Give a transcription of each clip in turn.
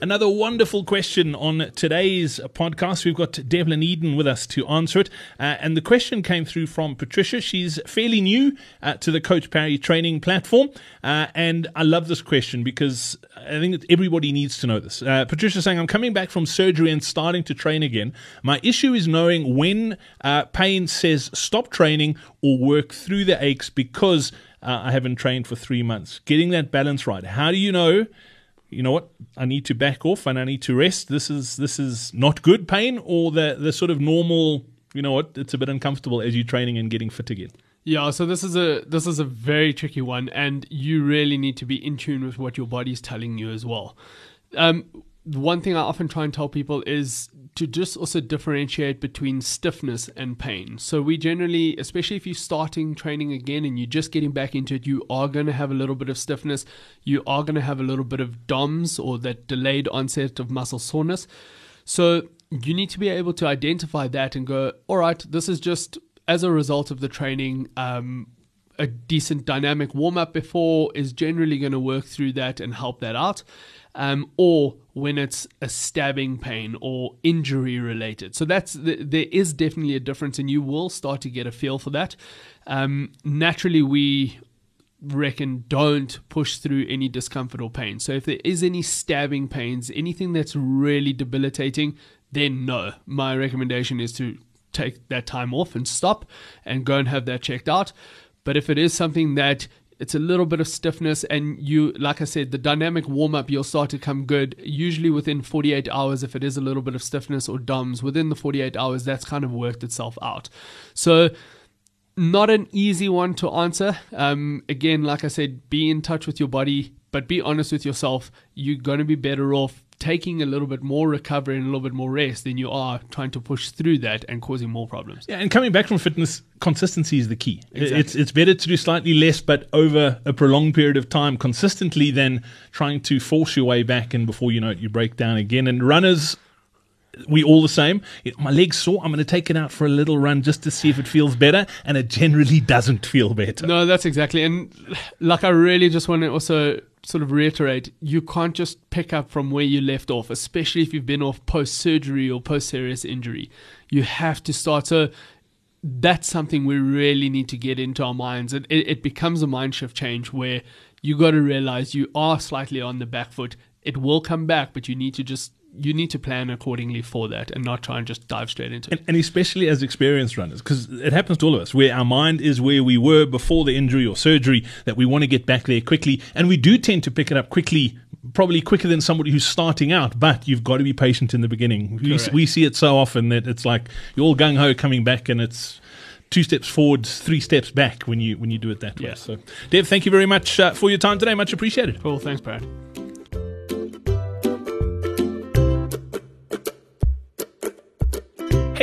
Another wonderful question on today's podcast. We've got Devlin Eydin with us to answer it. Uh, and the question came through from Patricia. She's fairly new uh, to the Coach Parry training platform. Uh, and I love this question because I think everybody needs to know this. Uh, Patricia saying, I'm coming back from surgery and starting to train again. My issue is knowing when uh, pain says stop training or work through the aches because uh, I haven't trained for three months. Getting that balance right. How do you know? You know what, I need to back off and I need to rest. This is this is not good pain, or the the sort of normal, you know what, it's a bit uncomfortable as you're training and getting fit again. Yeah, so this is a this is a very tricky one, and you really need to be in tune with what your body's telling you as well. Um, one thing I often try and tell people is to just also differentiate between stiffness and pain. So we generally, especially if you're starting training again and you're just getting back into it, you are going to have a little bit of stiffness. You are going to have a little bit of DOMS or that delayed onset of muscle soreness. So you need to be able to identify that and go, all right, this is just as a result of the training. Um, a decent dynamic warm up before is generally going to work through that and help that out um, or when it's a stabbing pain or injury related. So that's there is definitely a difference, and you will start to get a feel for that. Um, naturally, we reckon don't push through any discomfort or pain. So if there is any stabbing pains, anything that's really debilitating, then no. My recommendation is to take that time off and stop and go and have that checked out. But if it is something that it's a little bit of stiffness and you like i said the dynamic warm up you'll start to come good usually within 48 hours if it is a little bit of stiffness or DOMS. Within the 48 hours that's kind of worked itself out. So not an easy one to answer. Um, again like i said be in touch with your body but be honest with yourself. You're going to be better off taking a little bit more recovery and a little bit more rest than you are trying to push through that and causing more problems. Yeah, and coming back from fitness, consistency is the key. Exactly. It's it's better to do slightly less, but over a prolonged period of time, consistently, than trying to force your way back and before you know it, you break down again. And runners we all the same. My leg's sore. I'm going to take it out for a little run just to see if it feels better, and it generally doesn't feel better. No, that's exactly. And like, I really just want to also sort of reiterate, you can't just pick up from where you left off, especially if you've been off post surgery or post serious injury. You have to start. So that's something we really need to get into our minds. It, it, it becomes a mind shift change where you got to realize you are slightly on the back foot. It will come back, but you need to just you need to plan accordingly for that and not try and just dive straight into it. And, and especially as experienced runners, because it happens to all of us, where our mind is where we were before the injury or surgery, that we want to get back there quickly. And we do tend to pick it up quickly, probably quicker than somebody who's starting out, but you've got to be patient in the beginning. We, we see it so often that it's like you're all gung ho coming back and it's two steps forward, three steps back when you when you do it that way. So, Dev, thank you very much uh, for your time today. Much appreciated. Cool. Thanks, Brad.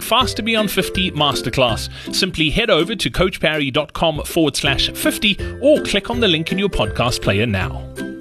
Fast to Beyond 50 masterclass. Simply head over to coachparry.com forward slash 50 or click on the link in your podcast player now.